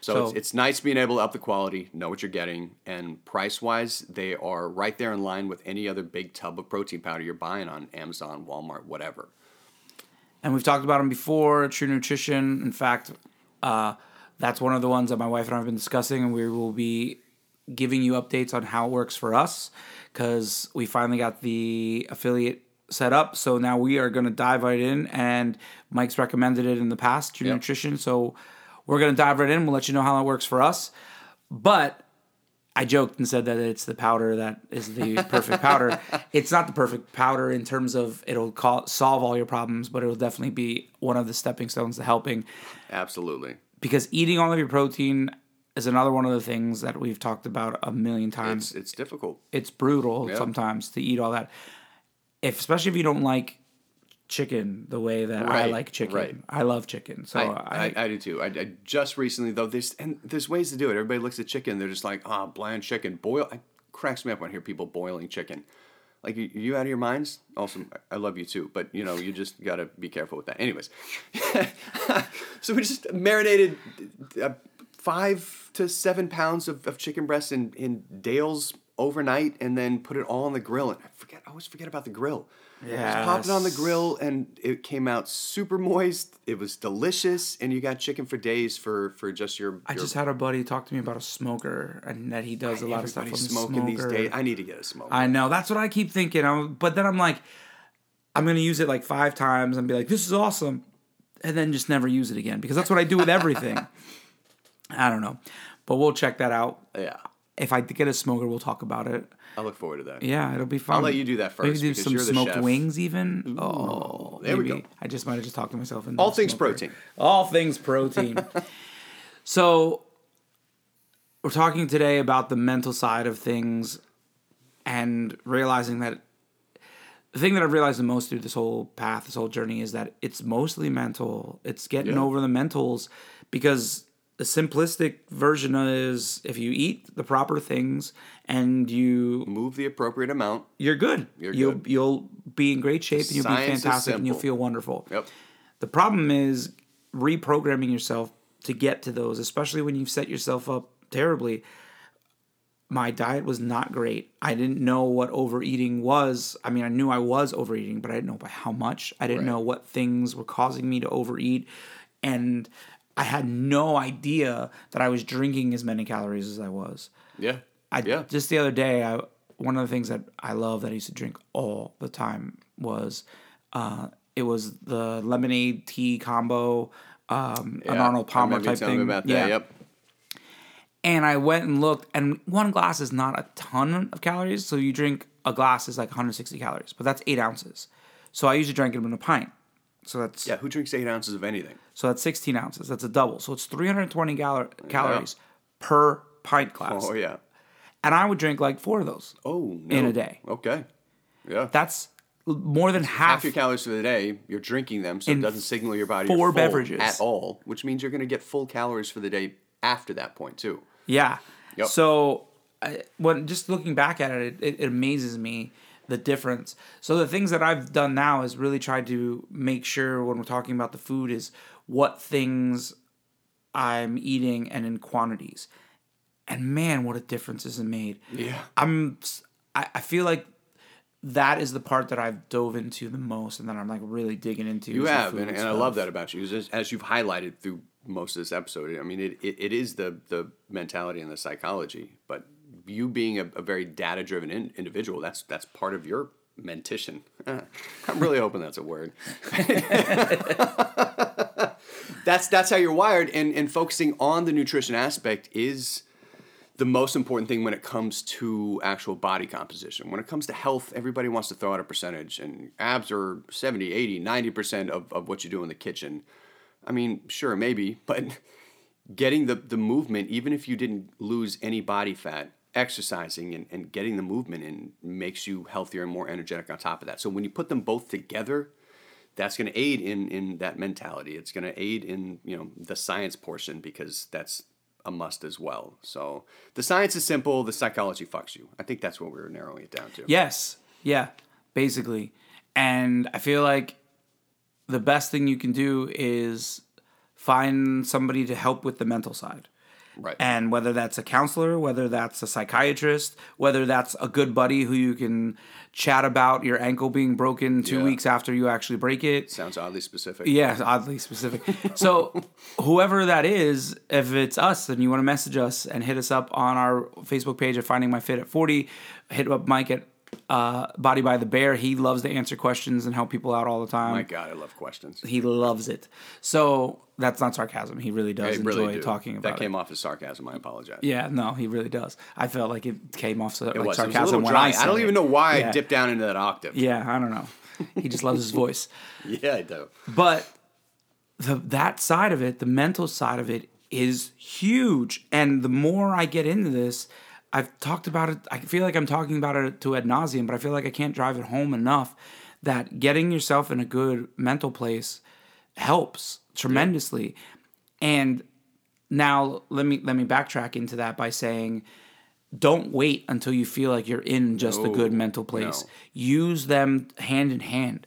So, So- it's, it's nice being able to up the quality, know what you're getting, and price wise, they are right there in line with any other big tub of protein powder you're buying on Amazon, Walmart, whatever. And we've talked about them before, True Nutrition. In fact, uh, that's one of the ones that my wife and I have been discussing, and we will be giving you updates on how it works for us because we finally got the affiliate set up. So now we are going to dive right in, and Mike's recommended it in the past, True Yep. Nutrition. So we're going to dive right in. We'll let you know how it works for us. But I joked and said that it's the powder that is the perfect powder. It's not the perfect powder in terms of it'll call, solve all your problems, but it'll definitely be one of the stepping stones to helping. Absolutely. Because eating all of your protein is another one of the things that we've talked about a million times. It's, it's difficult. It's brutal Yeah. sometimes to eat all that, if especially if you don't like chicken the way that I like chicken. right. I love chicken, so I, I, I, I do too. I, I just recently though there's and there's ways to do it. Everybody looks at chicken, they're just like, ah, bland chicken. Boil it cracks me up when I hear people boiling chicken. Like you, you out of your minds? Also, I love you too, but you know you just gotta be careful with that. Anyways, so we just marinated uh, five to seven pounds of, of chicken breast in in Dale's overnight, and then put it all on the grill. And I forget, I always forget about the grill. Just popped it on the grill and it came out super moist. It was delicious, and you got chicken for days for for just your. I just had a buddy talk to me about a smoker and that he does a lot of stuff on everybody's the smoker. these days. I need to get a smoker. I know that's what I keep thinking. I'm, but then I'm like, I'm gonna use it like five times and be like, this is awesome, and then just never use it again because that's what I do with everything. I don't know, but we'll check that out. yeah, if I get a smoker, we'll talk about it. I look forward to that. Yeah, it'll be fun. I'll let you do that first. Maybe do some smoked chef. wings, even. oh, there we maybe. go. I just might have just talked to myself. into All things smoker. protein. All things protein. so, we're talking today about the mental side of things, and realizing that the thing that I've realized the most through this whole path, this whole journey, is that it's mostly mental. It's getting Yeah. over the mentals because the simplistic version is if you eat the proper things and you Move the appropriate amount. you're good. You're you'll good. you'll be in great shape and you'll be fantastic and you'll feel wonderful. Yep. The problem is reprogramming yourself to get to those, especially when you've set yourself up terribly. My diet was not great. I didn't know what overeating was. I mean, I knew I was overeating, but I didn't know by how much. I didn't Right. know what things were causing me to overeat. And I had no idea that I was drinking as many calories as I was. Yeah. I yeah. just the other day, I one of the things that I love that I used to drink all the time was uh, it was the lemonade tea combo, um, an Arnold Palmer remember you type thing. me about that. yeah. Yep. And I went and looked, and one glass is not a ton of calories. So you drink a glass is like 160 calories, but that's eight ounces. So I usually drank it in a pint. So that's Yeah. Who drinks eight ounces of anything? So that's 16 ounces. That's a double. So it's 320 gal- calories per pint glass. Oh yeah. And I would drink like four of those. Oh. No. In a day. Okay. Yeah. That's more than half half. your calories for the day, you're drinking them, so it doesn't signal your body four you're full beverages. at all, which means you're going to get full calories for the day after that point too. yeah. Yep. So I, when just looking back at it, it, it amazes me the difference. So the things that I've done now is really tried to make sure when we're talking about the food is what things I'm eating and in quantities. And man, what a difference is it made. Yeah. I'm I, I feel like that is the part that I've dove into the most and that I'm like really digging into. You have, and, and I love that about you. As, as you've highlighted through most of this episode, I mean, it, it, it is the the mentality and the psychology, but you being a, a very data driven in, individual, that's that's part of your mentition. I'm really hoping that's a word. that's that's how you're wired, and and focusing on the nutrition aspect is the most important thing when it comes to actual body composition. When it comes to health, everybody wants to throw out a percentage, and abs are 70, 80, 90% of, of what you do in the kitchen. I mean, sure, maybe, but getting the, the movement, even if you didn't lose any body fat, exercising and, and getting the movement in makes you healthier and more energetic on top of that. So when you put them both together, that's going to aid in in that mentality. It's going to aid in you know the science portion because that's a must as well. So the science is simple. The psychology fucks you. I think that's what we were narrowing it down to. Yes. Yeah. Basically. And I feel like the best thing you can do is find somebody to help with the mental side. Right. And whether that's a counselor, whether that's a psychiatrist, whether that's a good buddy who you can chat about your ankle being broken two Yeah. weeks after you actually break it. Sounds oddly specific. Yeah, oddly specific. So, whoever that is, if it's us, then you want to message us and hit us up on our Facebook page at Finding My Fit at 40. Hit up Mike at uh, Body by the Bear. He loves to answer questions and help people out all the time. My God, I love questions. He loves it. So, that's not sarcasm. He really does I enjoy really do. talking about that came it. off as sarcasm. I apologize. Yeah, no, he really does. I felt like it came off so, like it was. It was a sarcasm when dry. I I, don't it. even know why Yeah. I dipped down into that octave. Yeah, I don't know. He just loves his voice. Yeah, I do. But the that side of it, the mental side of it is huge. And the more I get into this, I've talked about it. I feel like I'm talking about it to ad nauseum, but I feel like I can't drive it home enough that getting yourself in a good mental place helps tremendously. And now let me let me backtrack into that by saying don't wait until you feel like you're in just a good mental place. no. Use them hand in hand.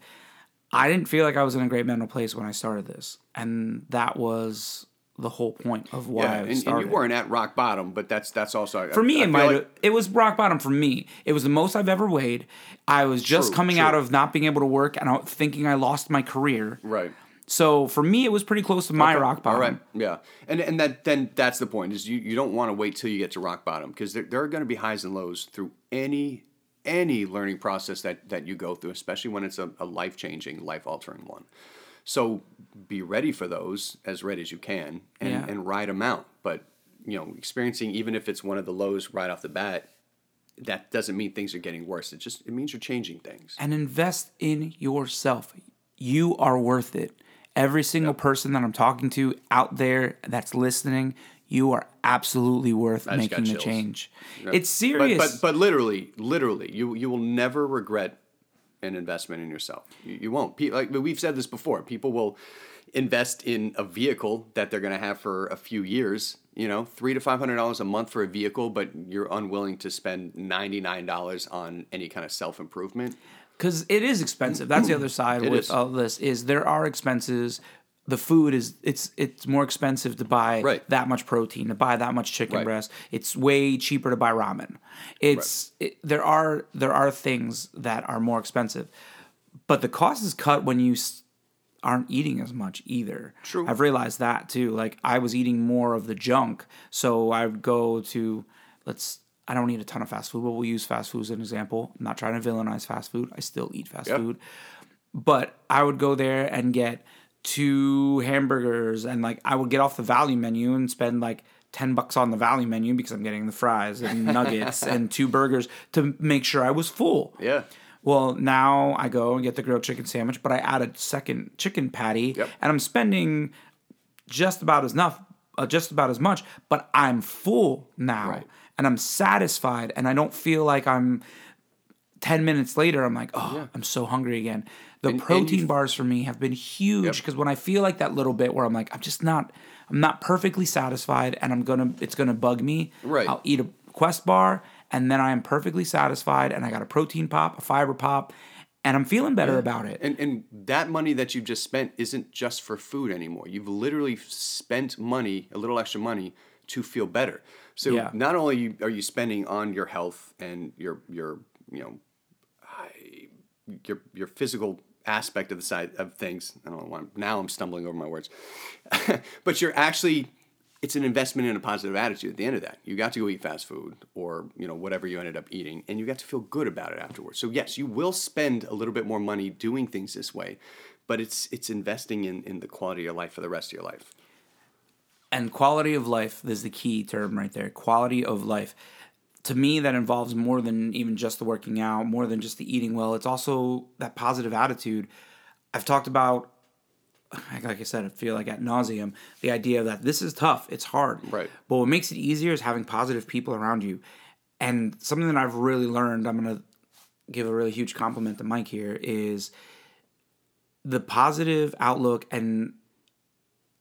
I didn't feel like I was in a great mental place when I started this, and that was the whole point of why Yeah, I and, and you weren't at rock bottom, but that's that's also for me, I it might like- it was rock bottom for me. It was the most I've ever weighed. I was just True, coming true. out of not being able to work and thinking I lost my career. right. So for me, it was pretty close to my Okay, rock bottom. All right, yeah, and and that then that's the point is you, you don't want to wait till you get to rock bottom because there, there are going to be highs and lows through any any learning process that that you go through, especially when it's a, a life changing, life altering one. So be ready for those as ready as you can and, Yeah. and ride them out. But you know experiencing even if it's one of the lows right off the bat that doesn't mean things are getting worse. It just it means you're changing things. And invest in yourself. You are worth it. Every single person that i'm talking to out there that's listening you are absolutely worth I just got making the change. Yep. it's serious But, but but literally, literally, you you will never regret an investment in yourself. You, you won't. Pe- Like we've said this before, people will invest in a vehicle that they're going to have for a few years. You know, three to five hundred dollars a month for a vehicle, but you're unwilling to spend ninety nine dollars on any kind of self improvement. because it is expensive. That's the other side It with is. all this is there are expenses. The food is it's it's more expensive to buy Right. that much protein, to buy that much chicken Right. breast. It's way cheaper to buy ramen. It's it, there are there are things that are more expensive, but the cost is cut when you aren't eating as much either. True. I've realized that too. Like I was eating more of the junk, so I would go to let's. I don't eat a ton of fast food, but we'll use fast food as an example. I'm not trying to villainize fast food. I still eat fast Yeah. food, but I would go there and get two hamburgers, and like I would get off the value menu and spend like. 10 bucks on the value menu because I'm getting the fries and nuggets and two burgers to make sure I was full. Yeah. Well, now I go and get the grilled chicken sandwich, but I add a second chicken patty, Yep. and I'm spending just about as enough, uh, just about as much, but I'm full now, Right. and I'm satisfied, and I don't feel like I'm. Ten minutes later, I'm like, oh, I'm so hungry again. The And- and protein you- bars for me have been huge Yep. because when I feel like that little bit where I'm like, I'm just not, I'm not perfectly satisfied, and I'm gonna, it's gonna bug me. Right. I'll eat a Quest bar, and then I am perfectly satisfied, and I got a protein pop, a fiber pop, and I'm feeling better mm. about it. And and that money that you've just spent isn't just for food anymore. You've literally spent money, a little extra money, to feel better. So Yeah. not only are you spending on your health and your your you know your your physical aspect of the side of things. I don't know why now I'm stumbling over my words, but you're actually it's an investment in a positive attitude at the end of that. You got to go eat fast food or, you know, whatever you ended up eating and you got to feel good about it afterwards. So yes, you will spend a little bit more money doing things this way, but it's it's investing in in the quality of your life for the rest of your life. and quality of life is the key term right there quality of life to me that involves more than even just the working out more than just the eating well. It's also that positive attitude. I've talked about like i said i feel like at nauseum the idea that this is tough it's hard. Right. but what makes it easier is having positive people around you. And something that i've really learned i'm going to give a really huge compliment to mike here is the positive outlook and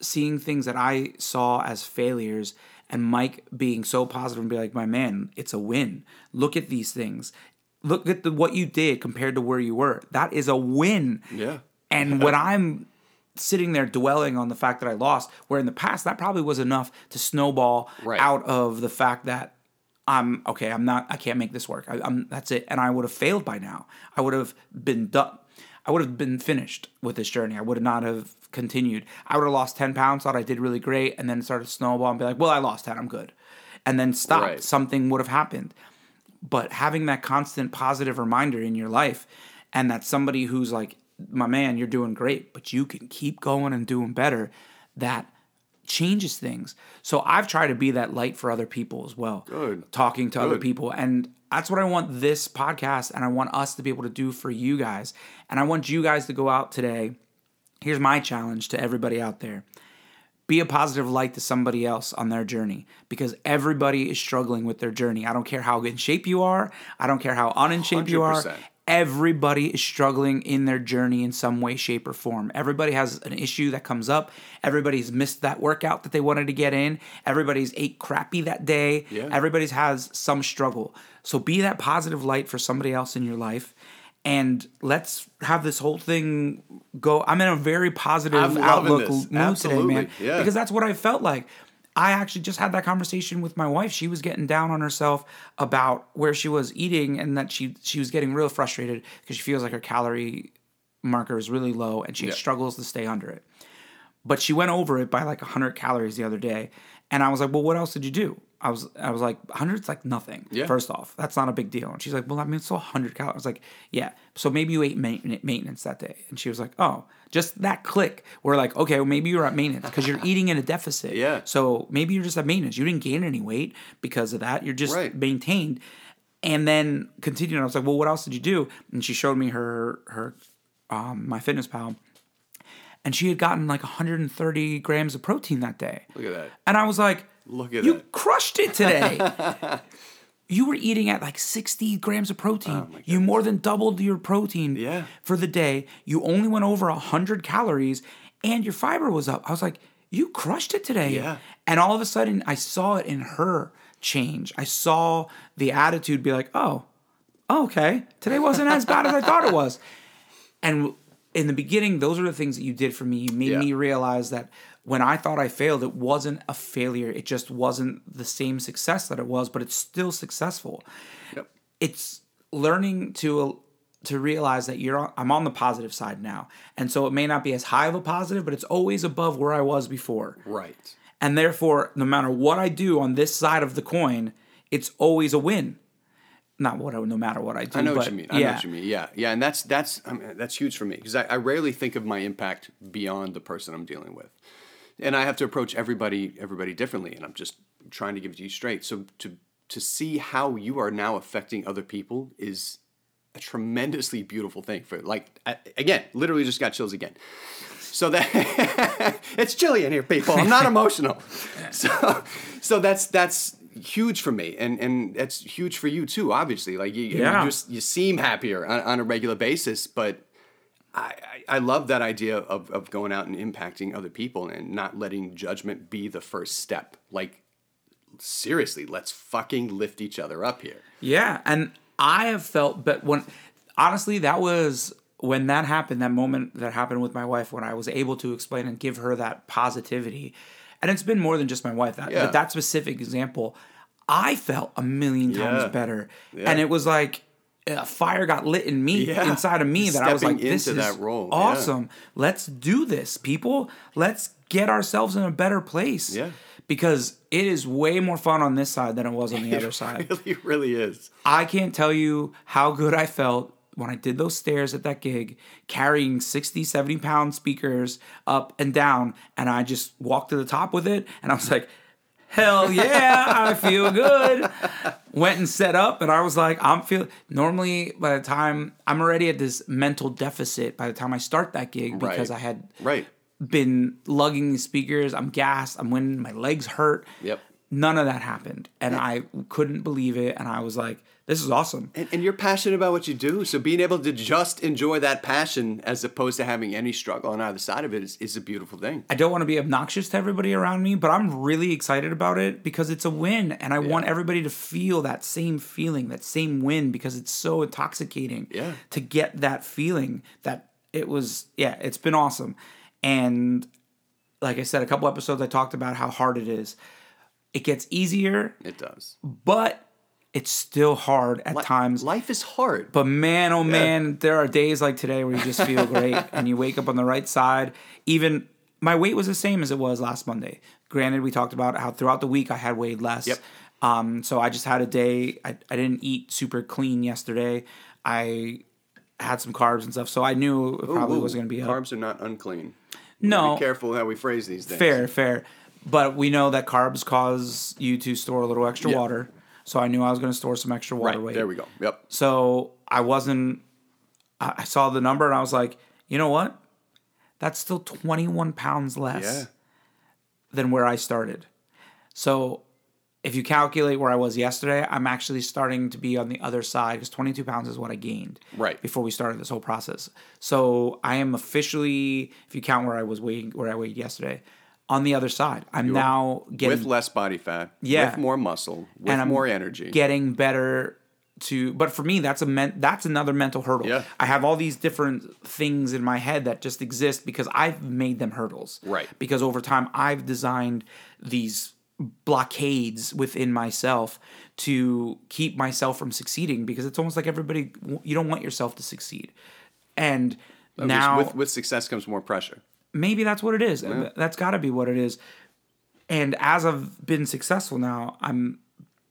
seeing things that I saw as failures and Mike being so positive and be like, my man, it's a win. Look at these things. Look at the, what you did compared to where you were. That is a win. Yeah. And when I'm sitting there dwelling on the fact that I lost, where in the past that probably was enough to snowball Right. out of the fact that I'm okay. I'm not. I can't make this work. I, I'm. That's it. And I would have failed by now. I would have been done. I would have been finished with this journey. I would not have continued. I would have lost ten pounds. Thought I did really great, and then started snowball and be like, "Well, I lost ten. I'm good," and then stop. Right. Something would have happened. But having that constant positive reminder in your life, and that somebody who's like, "My man, you're doing great, but you can keep going and doing better," that changes things. So I've tried to be that light for other people as well. Good. Talking to other people. And that's what I want this podcast and I want us to be able to do for you guys. And I want you guys to go out today. Here's my challenge to everybody out there. Be a positive light to somebody else on their journey because everybody is struggling with their journey. I don't care how in shape you are. I don't care how unin shape you are. Everybody is struggling in their journey in some way, shape, or form. Everybody has an issue that comes up. Everybody's missed that workout that they wanted to get in. Everybody's ate crappy that day. Yeah. Everybody's has some struggle. So be that positive light for somebody else in your life. And let's have this whole thing go. I'm in a very positive I'm outlook mood today, man. Yeah. Because that's what I felt like. I actually just had that conversation with my wife. She was getting down on herself about where she was eating and that she she was getting real frustrated because she feels like her calorie marker is really low and she Yeah. struggles to stay under it. but she went over it by like 100 calories the other day and i was like well what else did you do? I was i was like 100's like nothing Yeah. first off. That's not a big deal. And she's like well i mean it's still 100 calories i was like yeah. So maybe you ate ma- maintenance that day. And she was like oh. Just that click we're like okay well maybe you're at maintenance because you're eating in a deficit. Yeah. so maybe you're just at maintenance. You didn't gain any weight because of that. You're just Right. maintained. And then continued. I was like, "Well, what else did you do?" And she showed me her her um, MyFitnessPal, and she had gotten like 130 grams of protein that day. Look at that. And I was like, Look at you that. crushed it today. you were eating at like 60 grams of protein. Oh you more than doubled your protein Oh Yeah. for the day. You only went over 100 calories and your fiber was up. I was like, you crushed it today. Yeah. And all of a sudden, I saw it in her change. I saw the attitude be like, oh, okay, today wasn't as bad as I thought it was. And in the beginning, those are the things that you did for me. You made Yeah. me realize that when I thought I failed, it wasn't a failure. It just wasn't the same success that it was, but it's still successful. Yep. It's learning to uh, to realize that you're on, I'm on the positive side now. And so it may not be as high of a positive, but it's always above where I was before. Right. And therefore, no matter what I do on this side of the coin, it's always a win. Not what I, no matter what I do. I know what you mean. I yeah. know what you mean. Yeah, yeah, and that's that's I mean, that's huge for me because I, I rarely think of my impact beyond the person I'm dealing with, and I have to approach everybody everybody differently. And I'm just trying to give it to you straight. So to to see how you are now affecting other people is a tremendously beautiful thing. For like I, again, literally just got chills again. So that it's chilly in here, people. I'm not emotional. So so that's that's huge for me, and and that's huge for you too. Obviously, like you, Yeah. you just you seem happier on, on a regular basis, but. I, I I love that idea of, of going out and impacting other people and not letting judgment be the first step. Like, seriously, let's fucking lift each other up here. Yeah, and I have felt, but when honestly, that was when that happened. That moment that happened with my wife, when I was able to explain and give her that positivity, and it's been more than just my wife. That Yeah. but that specific example, I felt a million times Yeah. better, Yeah. and it was like a fire got lit in me inside of me that I was like, "This is that role, awesome. Let's do this, people. Let's get ourselves in a better place." Yeah. Because it is way more fun on this side than it was on the other side. It really, really is. I can't tell you how good I felt when I did those stairs at that gig, carrying 60, 70 pound speakers up and down. And I just walked to the top with it. And I was like, hell yeah, I feel good. Went and set up. And I was like, I'm feeling. Normally, by the time I'm already at this mental deficit by the time I start that gig because Right. I had Right. been lugging the speakers. I'm gassed. I'm winning. My legs hurt. Yep. None of that happened. And I couldn't believe it. And I was like, this is awesome. And, and you're passionate about what you do. So being able to just enjoy that passion as opposed to having any struggle on either side of it is, is a beautiful thing. I don't want to be obnoxious to everybody around me, but I'm really excited about it because it's a win. And I want everybody to feel that same feeling, that same win, because it's so intoxicating Yeah. to get that feeling that it was, yeah, it's been awesome. And like I said, a couple episodes I talked about how hard it is. It gets easier, It does. but it's still hard at times. Life is hard. But man, oh man, there are days like today where you just feel great and you wake up on the right side. Even my weight was the same as it was last Monday. Granted, we talked about how throughout the week I had weighed less. Yep. Um, so I just had a day. I, I didn't eat super clean yesterday. I had some carbs and stuff, so I knew it probably Ooh, was going to be up. Carbs are not unclean. No, Be careful how we phrase these things. fair, fair. But we know that carbs cause you to store a little extra Yeah. water. So I knew I was going to store some extra water Right. weight. There we go. Yep. So I wasn't. I saw the number and I was like, you know what? That's still 21 pounds less Yeah. than where I started. So if you calculate where I was yesterday, I'm actually starting to be on the other side because 22 pounds is what I gained Right. before we started this whole process. So I am officially, if you count where I was weighing, where I weighed yesterday, on the other side. I'm now getting With less body fat. Yeah. With more muscle. With and I'm more energy. getting better to but for me that's a men, that's another mental hurdle Yeah. i have all these different things in my head that just exist because i've made them hurdles Right. because over time i've designed these blockades within myself to keep myself from succeeding because it's almost like everybody you don't want yourself to succeed and now with, with success comes more pressure. Maybe that's what it is. That's got to be what it is. And as I've been successful now, I'm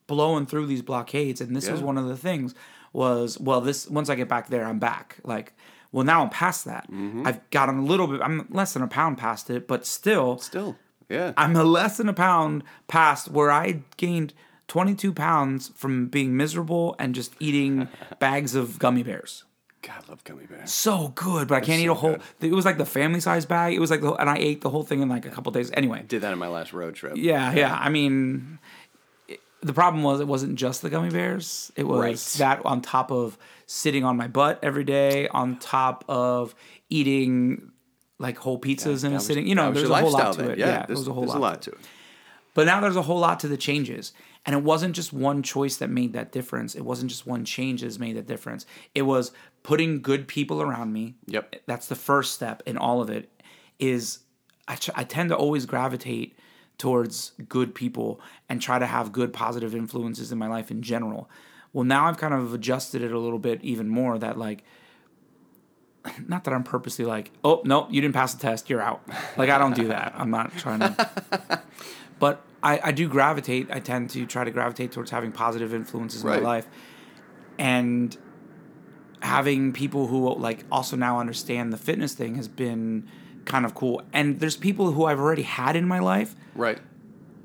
blowing through these blockades, and this was one of the things. Was well, this once I get back there, I'm back. Like, well, now I'm past that. Mm-hmm. I've gotten a little bit. I'm less than a pound past it, but still, Still, yeah. I'm a less than a pound past where I gained 22 pounds from being miserable and just eating bags of gummy bears. God, I love gummy bears. So good, but I can't eat a so whole. It was like the family size bag. It was like, the, and I ate the whole thing in like a couple days. Anyway, Did that on my last road trip. yeah, yeah. I mean, it- the problem was it wasn't just the gummy bears. It was Right. that on top of sitting on my butt every day, on top of eating like whole pizzas That and was- sitting. You know, that was there's your a whole lot lifestyle to then. it. Yeah, there's, was a whole there's a lot to it. But now there's a whole lot to the changes. And it wasn't just one choice that made that difference. It wasn't just one change that's made that difference. It was putting good people around me. Yep. That's the first step in all of it is I, tr- I tend to always gravitate towards good people and try to have good positive influences in my life in general. Well, now I've kind of adjusted it a little bit even more that like not that I'm purposely like, oh no, you didn't pass the test, you're out. Like I don't do that. I'm not trying to. But I, I do gravitate. I tend to try to gravitate towards having positive influences in Right. my life, and having people who like also now understand the fitness thing has been kind of cool. And there's people who I've already had in my life Right.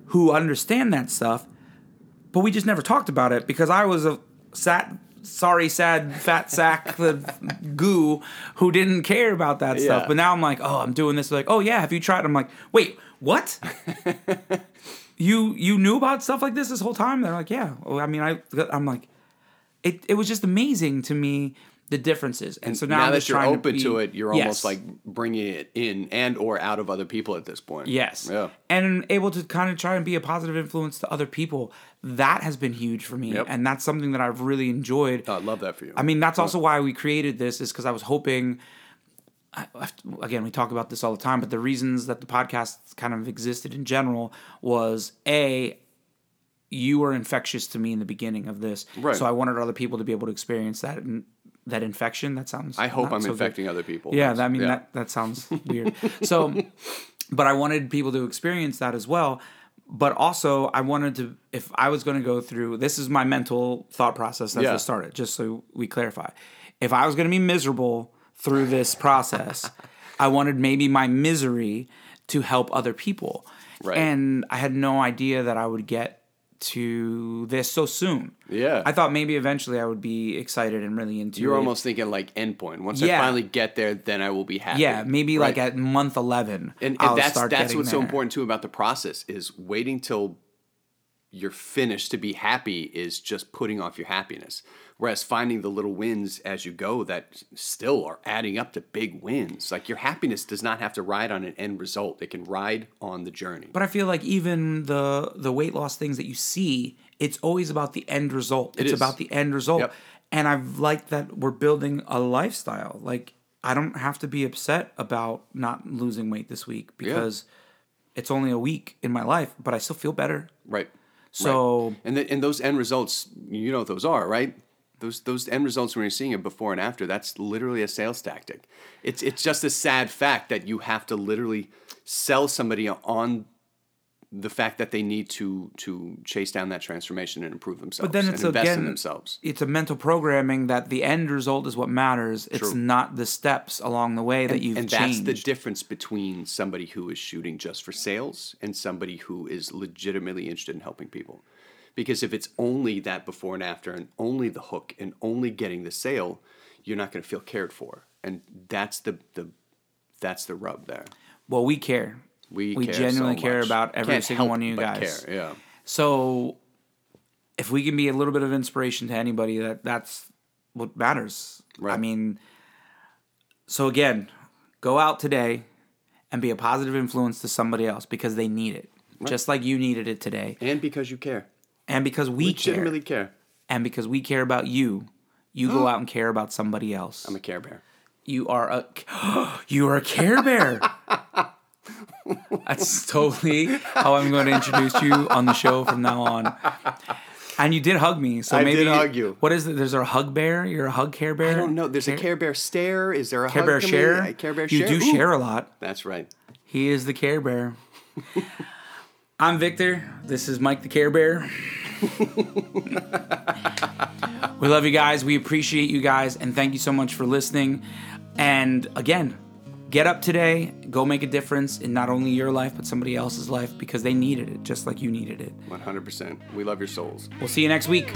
who understand that stuff, but we just never talked about it because I was a sat sorry sad fat sack the goo who didn't care about that Yeah. stuff. But now I'm like, oh, I'm doing this. Like, oh yeah, have you tried? I'm like, wait, what? you you knew about stuff like this this whole time? They're like, yeah. Well, I mean, I I'm like, it it was just amazing to me the differences. And so now, now I'm that you're open be- to it, you're Yes. almost like bringing it in and or out of other people at this point. Yes. Yeah. And able to kind of try and be a positive influence to other people. That has been huge for me. Yep. And that's something that I've really enjoyed. Oh, I love that for you. I mean, that's also why we created this, is because I was hoping. Again, we talk about this all the time, but the reasons that the podcast kind of existed in general was A, you were infectious to me in the beginning of this. Right. So I wanted other people to be able to experience that that infection. That sounds. I hope I'm so good. infecting other people. Yeah, That's- I mean that that sounds weird. So, but I wanted people to experience that as well. But also, I wanted to, if I was going to go through, this is my mental thought process as Yeah. we started, just so we clarify. If I was going to be miserable through this process, I wanted maybe my misery to help other people. Right. And I had no idea that I would get to this so soon. Yeah. I thought maybe eventually I would be excited and really into You're it. almost thinking like endpoint. Once Yeah. I finally get there, then I will be happy. Yeah, maybe like at month eleven. and, and that's that's what's so important too about the process is waiting till you're finished to be happy is just putting off your happiness whereas finding the little wins as you go that still are adding up to big wins like your happiness does not have to ride on an end result it can ride on the journey But I feel like even the the weight loss things that you see, it's always about the end result. it's is. about the end result. Yep. And I've liked that we're building a lifestyle. Like I don't have to be upset about not losing weight this week because it's only a week in my life, but I still feel better. right So and the, and those end results you know what those are right? Those those end results when you're seeing it before and after that's literally a sales tactic. It's it's just a sad fact that you have to literally sell somebody on the fact that they need to to chase down that transformation and improve themselves But then it's and invest again in themselves It's a mental programming that the end result is what matters. It's True. not the steps along the way that you've and changed. that's the difference between somebody who is shooting just for sales and somebody who is legitimately interested in helping people. Because if it's only that before and after and only the hook and only getting the sale, you're not going to feel cared for. And that's the, the that's the rub there. well, we care. We, We care genuinely so care much. about every Can't single help one of you but guys. Care. Yeah. So if we can be a little bit of inspiration to anybody, that that's what matters. I mean, so again, go out today and be a positive influence to somebody else because they need it, just like you needed it today, And because you care. and because we care, care. and because we care about you. You go mm. out and care about somebody else. I'm a care bear. You are a you are a Care Bear. That's totally how I'm going to introduce you on the show from now on. And you did hug me, so I maybe did hug you. What is it? There's a hug bear. You're a hug care bear. I don't know. There's a Care Bear stare. Is there a Care hug Bear coming? share. Care Bear you share. do Ooh. share a lot. That's right. He is the Care Bear. I'm Victor. This is Mike the Care Bear. we love you guys. We appreciate you guys, and thank you so much for listening. And again, get up today. Go make a difference in not only your life but somebody else's life because they needed it just like you needed it. 100%. We love your souls. We'll see you next week.